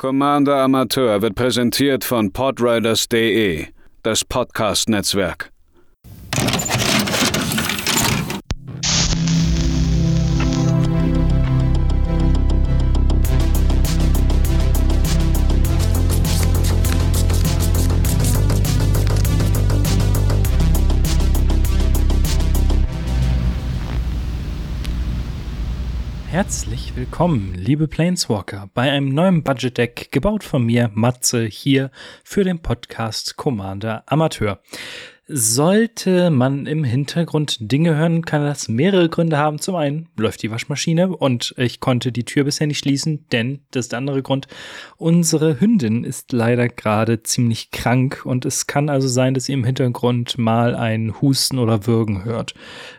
Commander Amateur wird präsentiert von podriders.de, das Podcast-Netzwerk. Herzlich willkommen, liebe Planeswalker, bei einem neuen Budget Deck, gebaut von mir, Matze, hier für den Podcast Commander Amateur. Sollte man im Hintergrund Dinge hören, kann das mehrere Gründe haben. Zum einen läuft die Waschmaschine und ich konnte die Tür bisher nicht schließen, denn das ist der andere Grund. Unsere Hündin ist leider gerade ziemlich krank und es kann also sein, dass ihr im Hintergrund mal ein Husten oder Würgen hört.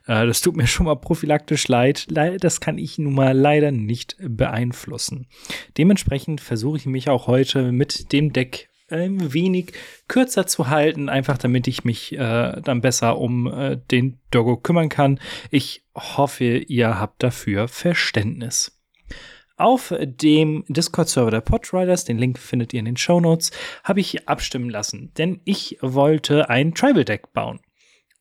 Äh, das tut mir schon mal prophylaktisch leid. Das kann ich nun mal leider nicht beeinflussen. Dementsprechend versuche ich mich auch heute mit dem Deck ein wenig kürzer zu halten, einfach damit ich mich äh, dann besser um äh, den Doggo kümmern kann. Ich hoffe, ihr habt dafür Verständnis. Auf dem Discord-Server der Podriders, den Link findet ihr in den Show Notes, habe ich abstimmen lassen, denn ich wollte ein Tribal-Deck bauen.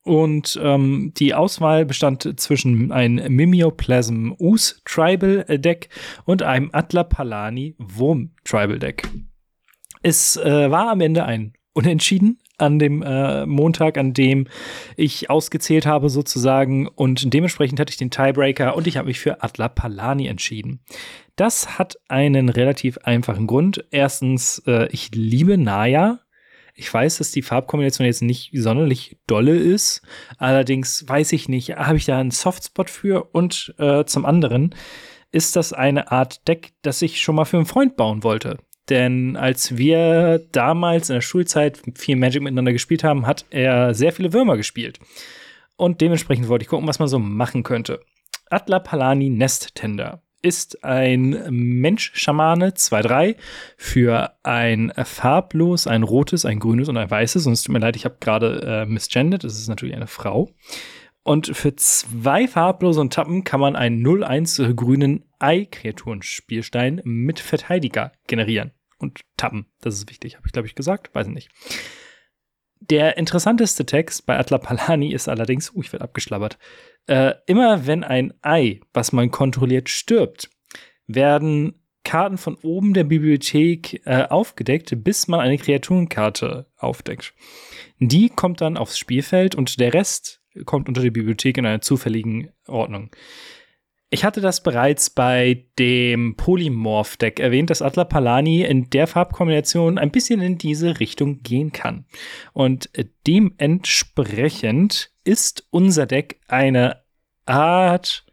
Und ähm, die Auswahl bestand zwischen einem Mimeoplasm Us Tribal Deck und einem Atla Palani Wurm Tribal Deck. Es äh, war am Ende ein Unentschieden an dem äh, Montag, an dem ich ausgezählt habe sozusagen und dementsprechend hatte ich den Tiebreaker und ich habe mich für Atla Palani entschieden. Das hat einen relativ einfachen Grund. Erstens, äh, ich liebe Naya. Ich weiß, dass die Farbkombination jetzt nicht sonderlich dolle ist. Allerdings weiß ich nicht, habe ich da einen Softspot für und äh, zum anderen ist das eine Art Deck, das ich schon mal für einen Freund bauen wollte. Denn als wir damals in der Schulzeit viel Magic miteinander gespielt haben, hat er sehr viele Würmer gespielt. Und dementsprechend wollte ich gucken, was man so machen könnte. Atla Palani Nest Tender ist ein Mensch-Schamane 2-3 für ein farblos, ein rotes, ein grünes und ein weißes. Und es tut mir leid, ich habe gerade äh, misgendert, das ist natürlich eine Frau. Und für zwei farblose und Tappen kann man einen 0-1 grünen Ei-Kreaturen-Spielstein mit Verteidiger generieren und tappen. Das ist wichtig, habe ich glaube ich gesagt, weiß ich nicht. Der interessanteste Text bei Atlapalani ist allerdings, uh, ich werde abgeschlabbert. Äh, immer wenn ein Ei, was man kontrolliert, stirbt, werden Karten von oben der Bibliothek äh, aufgedeckt, bis man eine Kreaturenkarte aufdeckt. Die kommt dann aufs Spielfeld und der Rest kommt unter die Bibliothek in einer zufälligen Ordnung. Ich hatte das bereits bei dem Polymorph-Deck erwähnt, dass Atla Palani in der Farbkombination ein bisschen in diese Richtung gehen kann. Und dementsprechend ist unser Deck eine Art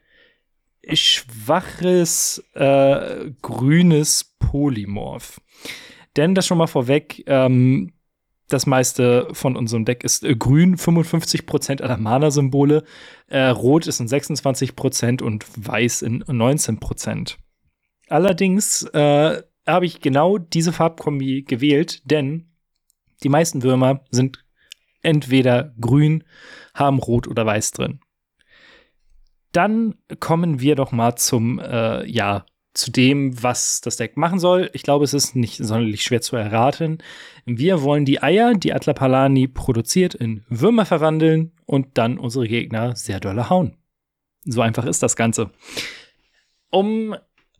schwaches äh, grünes Polymorph. Denn das schon mal vorweg, ähm, das meiste von unserem Deck ist äh, grün, 55% aller Mana-Symbole, äh, rot ist in 26% und weiß in 19%. Allerdings äh, habe ich genau diese Farbkombi gewählt, denn die meisten Würmer sind entweder grün, haben rot oder weiß drin. Dann kommen wir doch mal zum äh, ja, zu dem, was das Deck machen soll. Ich glaube, es ist nicht sonderlich schwer zu erraten. Wir wollen die Eier, die Atlapalani produziert, in Würmer verwandeln und dann unsere Gegner sehr dolle hauen. So einfach ist das Ganze. Um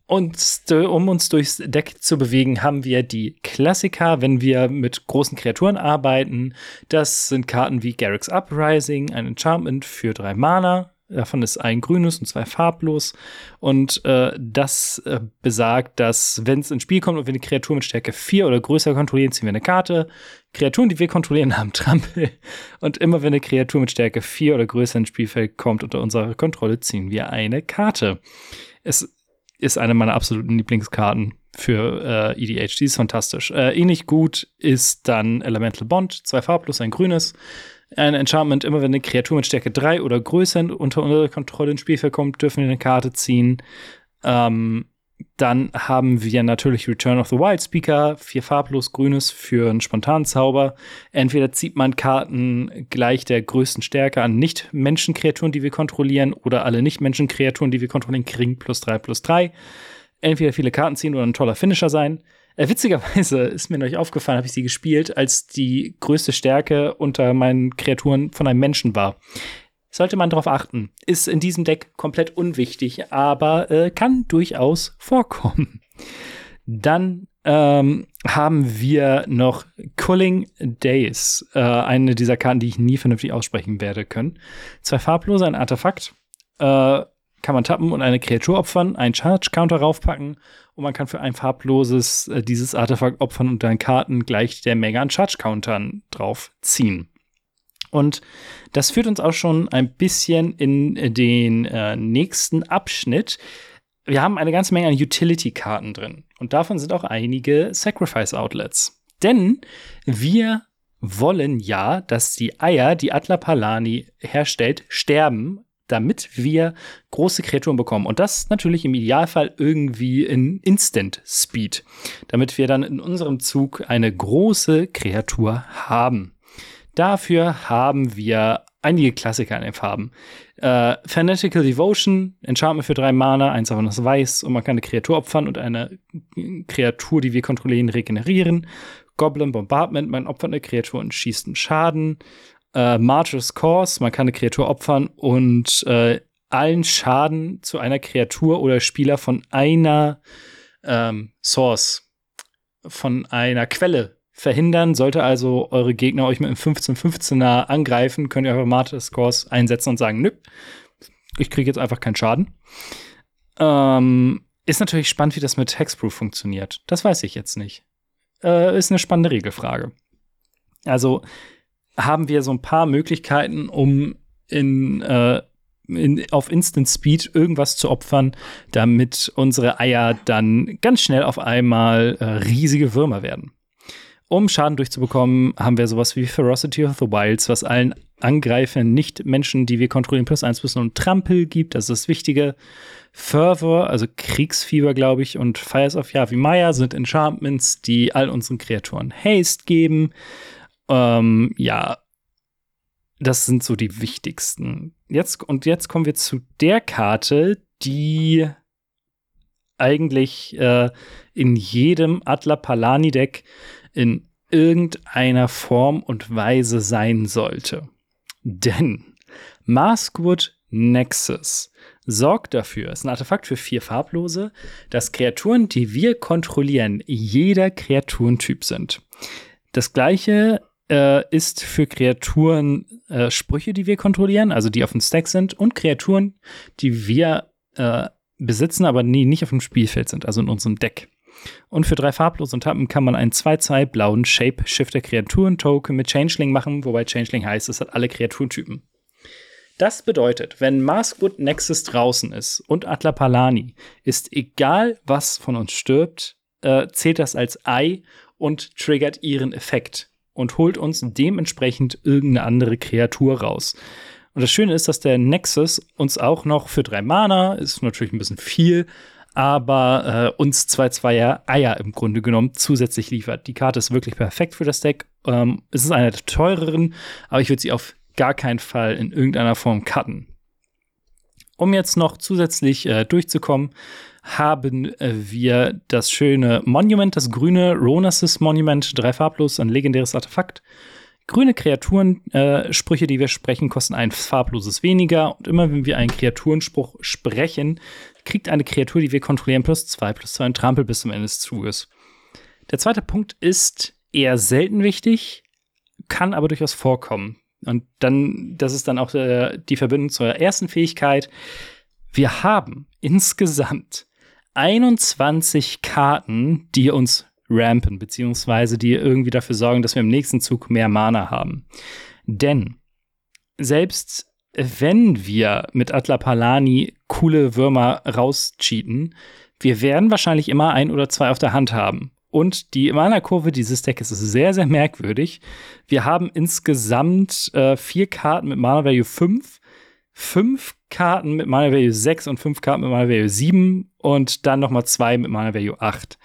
uns, um uns durchs Deck zu bewegen, haben wir die Klassiker, wenn wir mit großen Kreaturen arbeiten. Das sind Karten wie Garrick's Uprising, ein Enchantment für drei Mana, Davon ist ein grünes und zwei farblos. Und äh, das äh, besagt, dass, wenn es ins Spiel kommt und wir eine Kreatur mit Stärke 4 oder größer kontrollieren, ziehen wir eine Karte. Kreaturen, die wir kontrollieren, haben Trampel. Und immer wenn eine Kreatur mit Stärke 4 oder größer ins Spielfeld kommt unter unserer Kontrolle, ziehen wir eine Karte. Es ist eine meiner absoluten Lieblingskarten für äh, EDH. Die ist fantastisch. Äh, ähnlich gut ist dann Elemental Bond, zwei farblos, ein grünes ein Enchantment, immer wenn eine Kreatur mit Stärke 3 oder größer unter unserer Kontrolle ins Spielfeld kommt, dürfen wir eine Karte ziehen. Ähm, dann haben wir natürlich Return of the Wild Speaker, vier farblos grünes für einen spontanen Zauber. Entweder zieht man Karten gleich der größten Stärke an Nicht-Menschen-Kreaturen, die wir kontrollieren, oder alle Nicht-Menschen-Kreaturen, die wir kontrollieren, kriegen plus drei plus drei. Entweder viele Karten ziehen oder ein toller Finisher sein. Äh, witzigerweise ist mir neulich aufgefallen, habe ich sie gespielt, als die größte Stärke unter meinen Kreaturen von einem Menschen war. Sollte man darauf achten. Ist in diesem Deck komplett unwichtig, aber äh, kann durchaus vorkommen. Dann ähm, haben wir noch Culling Days, äh, eine dieser Karten, die ich nie vernünftig aussprechen werde können. Zwei farblose, ein Artefakt. Äh, kann man tappen und eine Kreatur opfern, einen Charge-Counter raufpacken und man kann für ein farbloses äh, dieses Artefakt opfern und dann Karten gleich der Menge an Charge-Countern draufziehen. Und das führt uns auch schon ein bisschen in den äh, nächsten Abschnitt. Wir haben eine ganze Menge an Utility-Karten drin. Und davon sind auch einige Sacrifice-Outlets. Denn wir wollen ja, dass die Eier, die Atlapalani herstellt, sterben, damit wir große Kreaturen bekommen. Und das natürlich im Idealfall irgendwie in Instant Speed, damit wir dann in unserem Zug eine große Kreatur haben. Dafür haben wir einige Klassiker in den Farben. Äh, Fanatical Devotion, Enchantment für drei Mana, eins davon ist weiß und man kann eine Kreatur opfern und eine Kreatur, die wir kontrollieren, regenerieren. Goblin Bombardment, man opfert eine Kreatur und schießt einen Schaden. Äh, Martyr's Course, man kann eine Kreatur opfern und äh, allen Schaden zu einer Kreatur oder Spieler von einer ähm, Source, von einer Quelle verhindern. Sollte also eure Gegner euch mit einem 15-15er angreifen, könnt ihr einfach Martyr Scores einsetzen und sagen, nö, ich kriege jetzt einfach keinen Schaden. Ähm, ist natürlich spannend, wie das mit Hexproof funktioniert. Das weiß ich jetzt nicht. Äh, ist eine spannende Regelfrage. Also haben wir so ein paar Möglichkeiten, um in, äh, in, auf Instant Speed irgendwas zu opfern, damit unsere Eier dann ganz schnell auf einmal äh, riesige Würmer werden. Um Schaden durchzubekommen, haben wir sowas wie Ferocity of the Wilds, was allen Angreifern Nicht-Menschen, die wir kontrollieren, plus eins plus und Trampel gibt. Das ist das Wichtige. Fervor, also Kriegsfieber, glaube ich, und Fires of Yavimaya sind Enchantments, die all unseren Kreaturen Haste geben. Ähm, ja, das sind so die wichtigsten. Jetzt, und jetzt kommen wir zu der Karte, die eigentlich äh, in jedem Atla Palani Deck in irgendeiner Form und Weise sein sollte. Denn Maskwood Nexus sorgt dafür, ist ein Artefakt für vier Farblose, dass Kreaturen, die wir kontrollieren, jeder Kreaturentyp sind. Das gleiche äh, ist für Kreaturen äh, Sprüche, die wir kontrollieren, also die auf dem Stack sind, und Kreaturen, die wir äh, besitzen, aber nie, nicht auf dem Spielfeld sind, also in unserem Deck. Und für drei farblose und Tappen kann man einen 2-2 blauen Shape-Shifter-Kreaturen-Token mit Changeling machen, wobei Changeling heißt, es hat alle Kreaturentypen. Das bedeutet, wenn Maskwood Nexus draußen ist und Atlapalani, ist egal, was von uns stirbt, äh, zählt das als Ei und triggert ihren Effekt und holt uns dementsprechend irgendeine andere Kreatur raus. Und das Schöne ist, dass der Nexus uns auch noch für drei Mana, ist natürlich ein bisschen viel, aber äh, uns zwei Zweier Eier im Grunde genommen zusätzlich liefert. Die Karte ist wirklich perfekt für das Deck. Ähm, es ist eine der teureren, aber ich würde sie auf gar keinen Fall in irgendeiner Form cutten. Um jetzt noch zusätzlich äh, durchzukommen, haben äh, wir das schöne Monument, das grüne Ronasis Monument, drei farblos, ein legendäres Artefakt. Grüne Kreaturensprüche, äh, die wir sprechen, kosten ein farbloses weniger. Und immer wenn wir einen Kreaturenspruch sprechen, kriegt eine Kreatur, die wir kontrollieren, plus zwei, plus zwei und Trampel bis zum Ende des Zuges. Der zweite Punkt ist eher selten wichtig, kann aber durchaus vorkommen. Und dann, das ist dann auch äh, die Verbindung zur ersten Fähigkeit. Wir haben insgesamt 21 Karten, die uns rampen, beziehungsweise die irgendwie dafür sorgen, dass wir im nächsten Zug mehr Mana haben. Denn selbst wenn wir mit Atlapalani coole Würmer rauscheaten, wir werden wahrscheinlich immer ein oder zwei auf der Hand haben. Und die Mana-Kurve dieses Decks ist sehr, sehr merkwürdig. Wir haben insgesamt äh, vier Karten mit Mana-Value 5, fünf Karten mit Mana-Value 6 und fünf Karten mit Mana-Value 7 und dann nochmal zwei mit Mana-Value 8.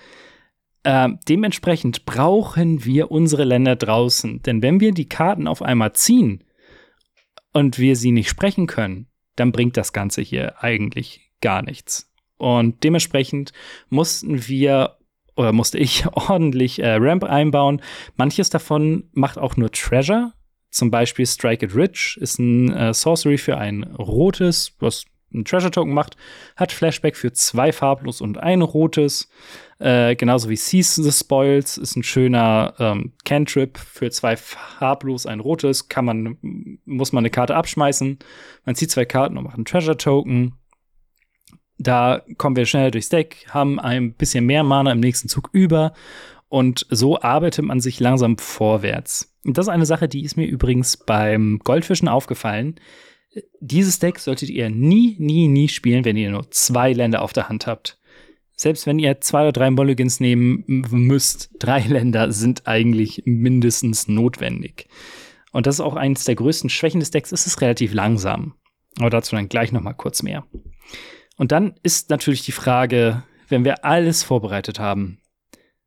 Ähm, dementsprechend brauchen wir unsere Länder draußen. Denn wenn wir die Karten auf einmal ziehen und wir sie nicht sprechen können, dann bringt das Ganze hier eigentlich gar nichts. Und dementsprechend mussten wir oder musste ich ordentlich äh, Ramp einbauen. Manches davon macht auch nur Treasure. Zum Beispiel Strike It Rich ist ein äh, Sorcery für ein rotes, was ein Treasure Token macht, hat Flashback für zwei farblos und ein rotes. Äh, genauso wie Seize the Spoils ist ein schöner ähm, Cantrip für zwei farblos, ein rotes. Kann man, muss man eine Karte abschmeißen. Man zieht zwei Karten und macht einen Treasure Token. Da kommen wir schnell durchs Deck, haben ein bisschen mehr Mana im nächsten Zug über und so arbeitet man sich langsam vorwärts. Und das ist eine Sache, die ist mir übrigens beim Goldfischen aufgefallen. Dieses Deck solltet ihr nie, nie, nie spielen, wenn ihr nur zwei Länder auf der Hand habt. Selbst wenn ihr zwei oder drei Mulligans nehmen müsst, drei Länder sind eigentlich mindestens notwendig. Und das ist auch eines der größten Schwächen des Decks. Es ist relativ langsam. Aber dazu dann gleich noch mal kurz mehr. Und dann ist natürlich die Frage, wenn wir alles vorbereitet haben,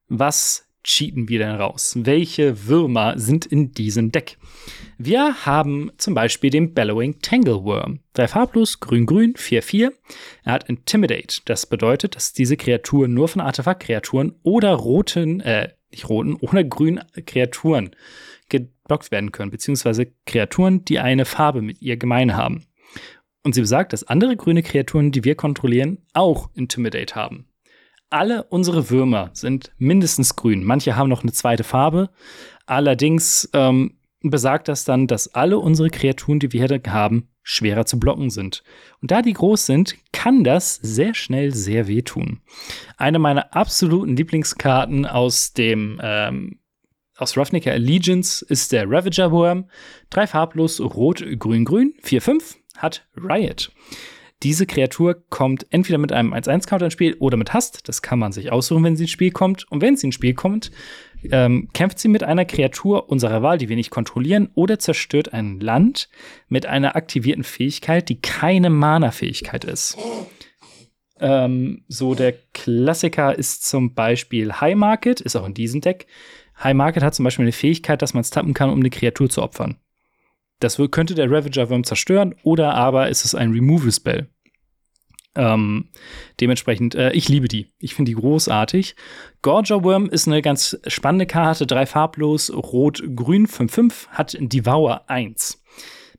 was cheaten wir denn raus? Welche Würmer sind in diesem Deck? Wir haben zum Beispiel den Bellowing Tangleworm. Drei farblos, grün-grün, 4-4. Er hat Intimidate. Das bedeutet, dass diese Kreatur nur von Artefaktkreaturen oder roten, äh, nicht roten, oder grünen Kreaturen geblockt werden können, beziehungsweise Kreaturen, die eine Farbe mit ihr gemein haben. Und sie besagt, dass andere grüne Kreaturen, die wir kontrollieren, auch Intimidate haben. Alle unsere Würmer sind mindestens grün. Manche haben noch eine zweite Farbe. Allerdings ähm, besagt das dann, dass alle unsere Kreaturen, die wir hier haben, schwerer zu blocken sind. Und da die groß sind, kann das sehr schnell sehr wehtun. Eine meiner absoluten Lieblingskarten aus dem ähm, aus Ravnica Allegiance ist der Ravager Worm. Drei farblos, rot, grün, grün, 4-5 hat Riot. Diese Kreatur kommt entweder mit einem 1-1-Counter ins Spiel oder mit Hast. Das kann man sich aussuchen, wenn sie ins Spiel kommt. Und wenn sie ins Spiel kommt, ähm, kämpft sie mit einer Kreatur unserer Wahl, die wir nicht kontrollieren, oder zerstört ein Land mit einer aktivierten Fähigkeit, die keine Mana-Fähigkeit ist. Ähm, so der Klassiker ist zum Beispiel High Market, ist auch in diesem Deck. High Market hat zum Beispiel eine Fähigkeit, dass man es tappen kann, um eine Kreatur zu opfern. Das könnte der Ravager-Worm zerstören oder aber ist es ein Removal-Spell. Ähm, dementsprechend, äh, ich liebe die. Ich finde die großartig. Gorger Worm ist eine ganz spannende Karte, drei farblos, rot, grün, 5-5, hat Devour 1.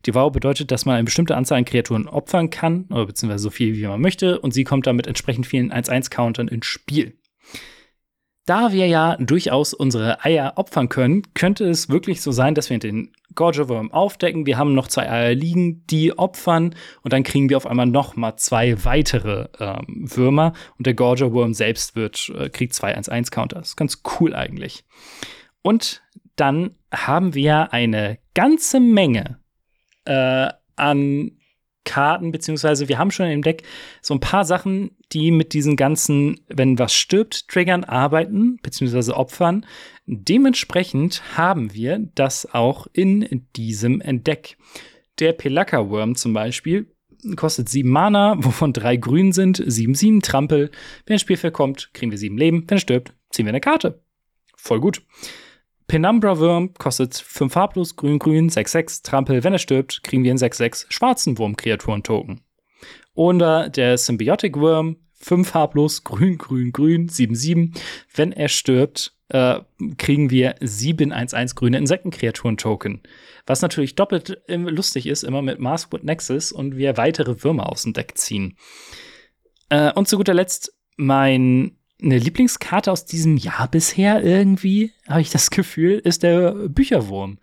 Devour bedeutet, dass man eine bestimmte Anzahl an Kreaturen opfern kann, oder beziehungsweise so viel, wie man möchte, und sie kommt dann mit entsprechend vielen 1-1-Countern ins Spiel. Da wir ja durchaus unsere Eier opfern können, könnte es wirklich so sein, dass wir den Gorgerworm aufdecken. Wir haben noch zwei Eier liegen, die opfern und dann kriegen wir auf einmal noch mal zwei weitere ähm, Würmer und der Gorgerworm selbst wird äh, kriegt zwei 1-1 Counter. Das ist ganz cool eigentlich. Und dann haben wir eine ganze Menge äh, an Karten, beziehungsweise wir haben schon im Deck so ein paar Sachen, die mit diesen ganzen, wenn was stirbt, Triggern arbeiten, beziehungsweise Opfern. Dementsprechend haben wir das auch in diesem Deck. Der Pelaka-Worm zum Beispiel kostet sieben Mana, wovon drei grün sind, sieben, sieben Trampel. Wenn ein Spielfeld kommt, kriegen wir sieben Leben. Wenn er stirbt, ziehen wir eine Karte. Voll gut. Penumbra Wurm kostet 5 farblos, grün, grün, 6-6, Trampel. Wenn er stirbt, kriegen wir einen 6-6 schwarzen Wurm-Kreaturen-Token. Oder der Symbiotic Worm, 5 farblos, grün, grün, grün, 7-7. Wenn er stirbt, äh, kriegen wir 7-1-1 grüne Insektenkreaturen-Token. Was natürlich doppelt lustig ist, immer mit Maskwood Nexus und wir weitere Würmer aus dem Deck ziehen. Äh, und zu guter Letzt mein eine Lieblingskarte aus diesem Jahr bisher irgendwie, habe ich das Gefühl, ist der Bücherwurm.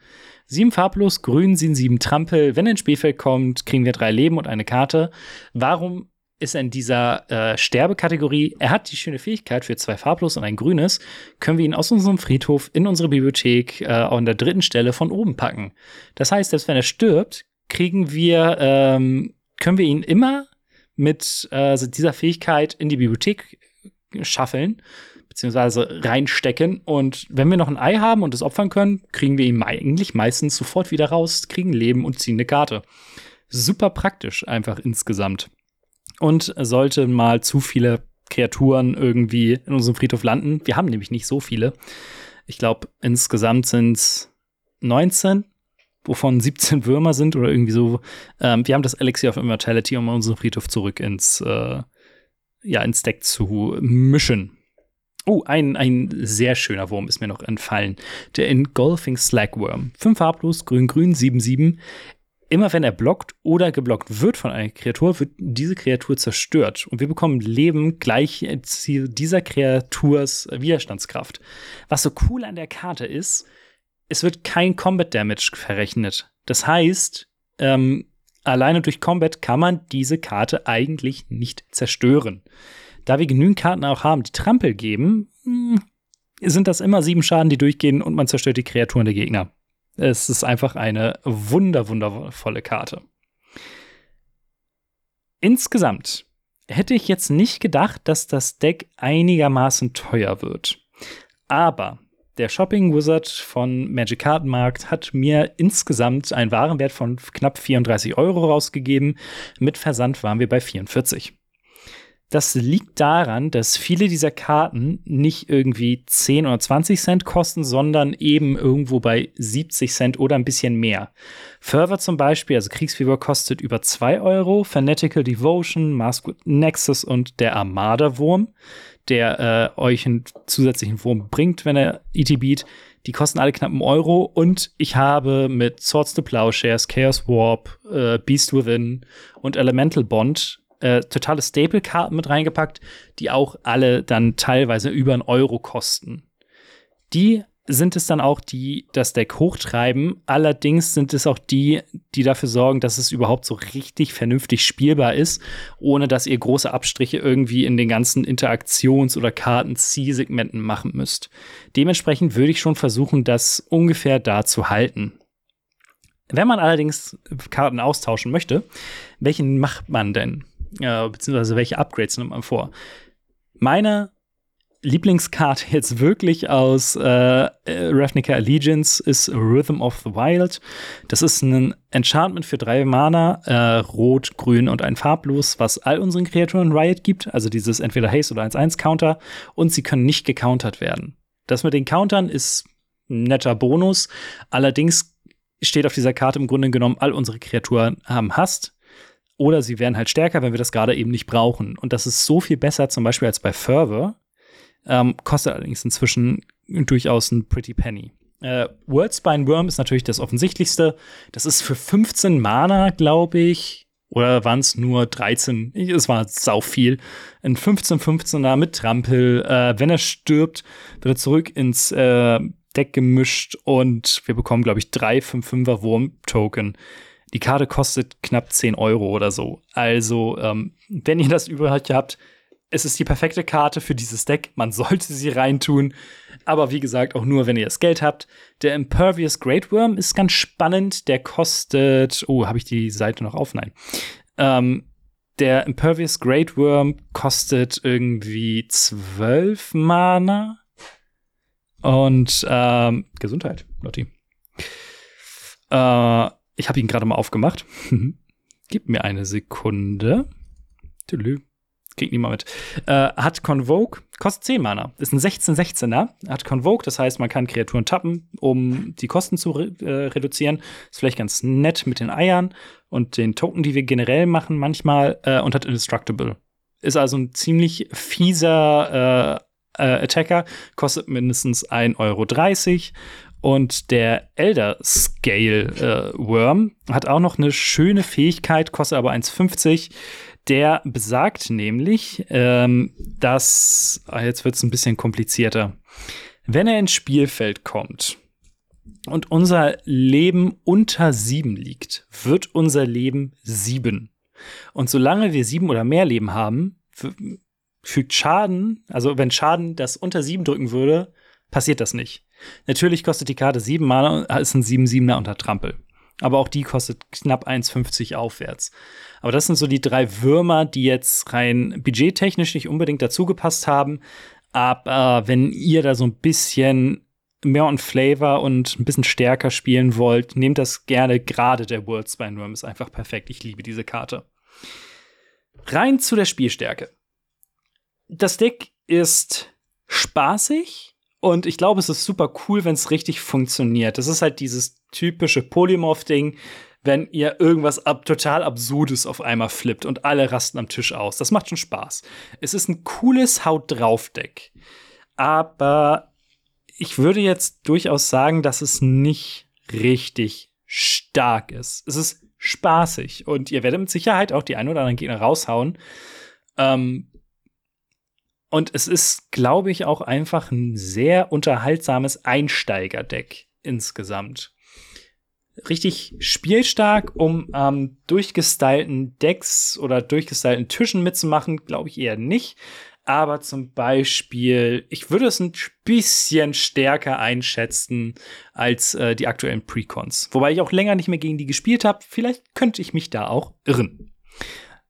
Sieben farblos, grün sind sieben Trampel. Wenn ein Spielfeld kommt, kriegen wir drei Leben und eine Karte. Warum ist er in dieser äh, Sterbekategorie? Er hat die schöne Fähigkeit für zwei farblos und ein grünes. Können wir ihn aus unserem Friedhof in unsere Bibliothek äh, an der dritten Stelle von oben packen. Das heißt, selbst wenn er stirbt, kriegen wir, ähm, können wir ihn immer mit äh, dieser Fähigkeit in die Bibliothek schaffeln, beziehungsweise reinstecken. Und wenn wir noch ein Ei haben und es opfern können, kriegen wir ihn eigentlich meistens sofort wieder raus, kriegen Leben und ziehen eine Karte. Super praktisch einfach insgesamt. Und sollte mal zu viele Kreaturen irgendwie in unserem Friedhof landen, wir haben nämlich nicht so viele. Ich glaube, insgesamt sind es 19, wovon 17 Würmer sind oder irgendwie so. Ähm, wir haben das Elixir of Immortality, um unseren Friedhof zurück ins äh, ja, ins Deck zu mischen. Oh, ein, ein sehr schöner Wurm ist mir noch entfallen. Der Engulfing Slagworm. 5 farblos, grün-grün, 7-7. Immer wenn er blockt oder geblockt wird von einer Kreatur, wird diese Kreatur zerstört. Und wir bekommen Leben gleich dieser Kreaturs Widerstandskraft. Was so cool an der Karte ist, es wird kein Combat Damage verrechnet. Das heißt, ähm, alleine durch Combat kann man diese Karte eigentlich nicht zerstören. Da wir genügend Karten auch haben, die Trampel geben, hm, sind das immer sieben Schaden, die durchgehen und man zerstört die Kreaturen der Gegner. Es ist einfach eine wunder, wundervolle Karte. Insgesamt hätte ich jetzt nicht gedacht, dass das Deck einigermaßen teuer wird. Aber der Shopping Wizard von Magic Kartenmarkt hat mir insgesamt einen Warenwert von knapp 34 Euro rausgegeben. Mit Versand waren wir bei 44. Das liegt daran, dass viele dieser Karten nicht irgendwie 10 oder 20 Cent kosten, sondern eben irgendwo bei 70 Cent oder ein bisschen mehr. Fervor zum Beispiel, also Kriegsfieber, kostet über 2 Euro, Fanatical Devotion, Maskwood Nexus und der Armada-Wurm, der äh, euch einen zusätzlichen Wurm bringt, wenn er ET beat, die kosten alle knapp einen Euro und ich habe mit Swords to Plowshares, Chaos Warp, äh, Beast Within und Elemental Bond äh, totale Staple-Karten mit reingepackt, die auch alle dann teilweise über einen Euro kosten. Die sind es dann auch, die das Deck hochtreiben. Allerdings sind es auch die, die dafür sorgen, dass es überhaupt so richtig vernünftig spielbar ist, ohne dass ihr große Abstriche irgendwie in den ganzen Interaktions- oder Karten-Zielsegmenten machen müsst. Dementsprechend würde ich schon versuchen, das ungefähr da zu halten. Wenn man allerdings Karten austauschen möchte, welchen macht man denn? äh, beziehungsweise welche Upgrades nimmt man vor. Meine Lieblingskarte jetzt wirklich aus äh, Ravnica Allegiance ist Rhythm of the Wild. Das ist ein Enchantment für drei Mana, äh, Rot, Grün und ein Farblos, was all unseren Kreaturen Riot gibt. Also dieses entweder Haste oder 1-1 Counter. Und sie können nicht gecountert werden. Das mit den Countern ist ein netter Bonus. Allerdings steht auf dieser Karte im Grunde genommen, all unsere Kreaturen haben Hast. Oder sie werden halt stärker, wenn wir das gerade eben nicht brauchen. Und das ist so viel besser, zum Beispiel als bei Fervor. Ähm, kostet allerdings inzwischen durchaus ein Pretty Penny. Äh, Worldspine Worm ist natürlich das offensichtlichste. Das ist für 15 Mana, glaube ich. Oder waren es nur 13? Es war sau viel. Ein 15-15er mit Trampel. Äh, wenn er stirbt, wird er zurück ins äh, Deck gemischt und wir bekommen, glaube ich, drei 5-5er Wurm-Token. Die Karte kostet knapp 10 Euro oder so. Also, ähm, wenn ihr das überhaupt habt, es ist die perfekte Karte für dieses Deck. Man sollte sie reintun. Aber wie gesagt, auch nur, wenn ihr das Geld habt. Der Impervious Great Worm ist ganz spannend. Der kostet. Oh, habe ich die Seite noch auf? Nein. Ähm, der Impervious Great Worm kostet irgendwie 12 Mana. Und ähm, Gesundheit, Lotti. Äh, ich habe ihn gerade mal aufgemacht. Gib mir eine Sekunde. Tülü. Kriegt niemand mit. Äh, hat Convoke, kostet 10 Mana. Ist ein 16-16er. Hat Convoke, das heißt, man kann Kreaturen tappen, um die Kosten zu re äh, reduzieren. Ist vielleicht ganz nett mit den Eiern und den Token, die wir generell machen manchmal. Äh, und hat Indestructible. Ist also ein ziemlich fieser äh, äh, Attacker. Kostet mindestens 1,30 Euro und der Elder Scale äh, Worm hat auch noch eine schöne Fähigkeit, kostet aber 1,50. Der besagt nämlich, ähm, dass, ah, jetzt wird es ein bisschen komplizierter, wenn er ins Spielfeld kommt und unser Leben unter sieben liegt, wird unser Leben sieben. Und solange wir sieben oder mehr Leben haben, fügt Schaden, also wenn Schaden das unter sieben drücken würde, passiert das nicht. Natürlich kostet die Karte 7 Mana ist ein 7-7er unter Trampel. Aber auch die kostet knapp 1,50 aufwärts. Aber das sind so die drei Würmer, die jetzt rein budgettechnisch nicht unbedingt dazugepasst haben. Aber wenn ihr da so ein bisschen mehr und Flavor und ein bisschen stärker spielen wollt, nehmt das gerne. Gerade der Worldspine Worm ist einfach perfekt. Ich liebe diese Karte. Rein zu der Spielstärke. Das Deck ist spaßig, und ich glaube, es ist super cool, wenn es richtig funktioniert. Das ist halt dieses typische Polymorph-Ding, wenn ihr irgendwas ab total Absurdes auf einmal flippt und alle rasten am Tisch aus. Das macht schon Spaß. Es ist ein cooles Haut-drauf-Deck. aber ich würde jetzt durchaus sagen, dass es nicht richtig stark ist. Es ist spaßig und ihr werdet mit Sicherheit auch die ein oder anderen Gegner raushauen. Ähm, und es ist, glaube ich, auch einfach ein sehr unterhaltsames Einsteigerdeck insgesamt. Richtig spielstark, um ähm, durchgestylten Decks oder durchgestylten Tischen mitzumachen, glaube ich eher nicht aber zum Beispiel, ich würde es ein bisschen stärker einschätzen als äh, die aktuellen Precons. Wobei ich auch länger nicht mehr gegen die gespielt habe. Vielleicht könnte ich mich da auch irren.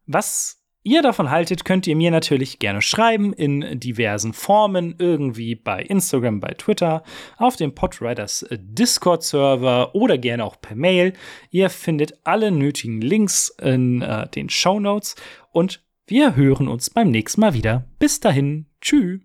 Was ihr davon haltet, könnt ihr mir natürlich gerne schreiben in diversen Formen, irgendwie bei Instagram, bei Twitter, auf dem Podriders äh, Discord-Server oder gerne auch per Mail. Ihr findet alle nötigen Links in äh, den Show Notes und wir hören uns beim nächsten Mal wieder. Bis dahin. Tschüss.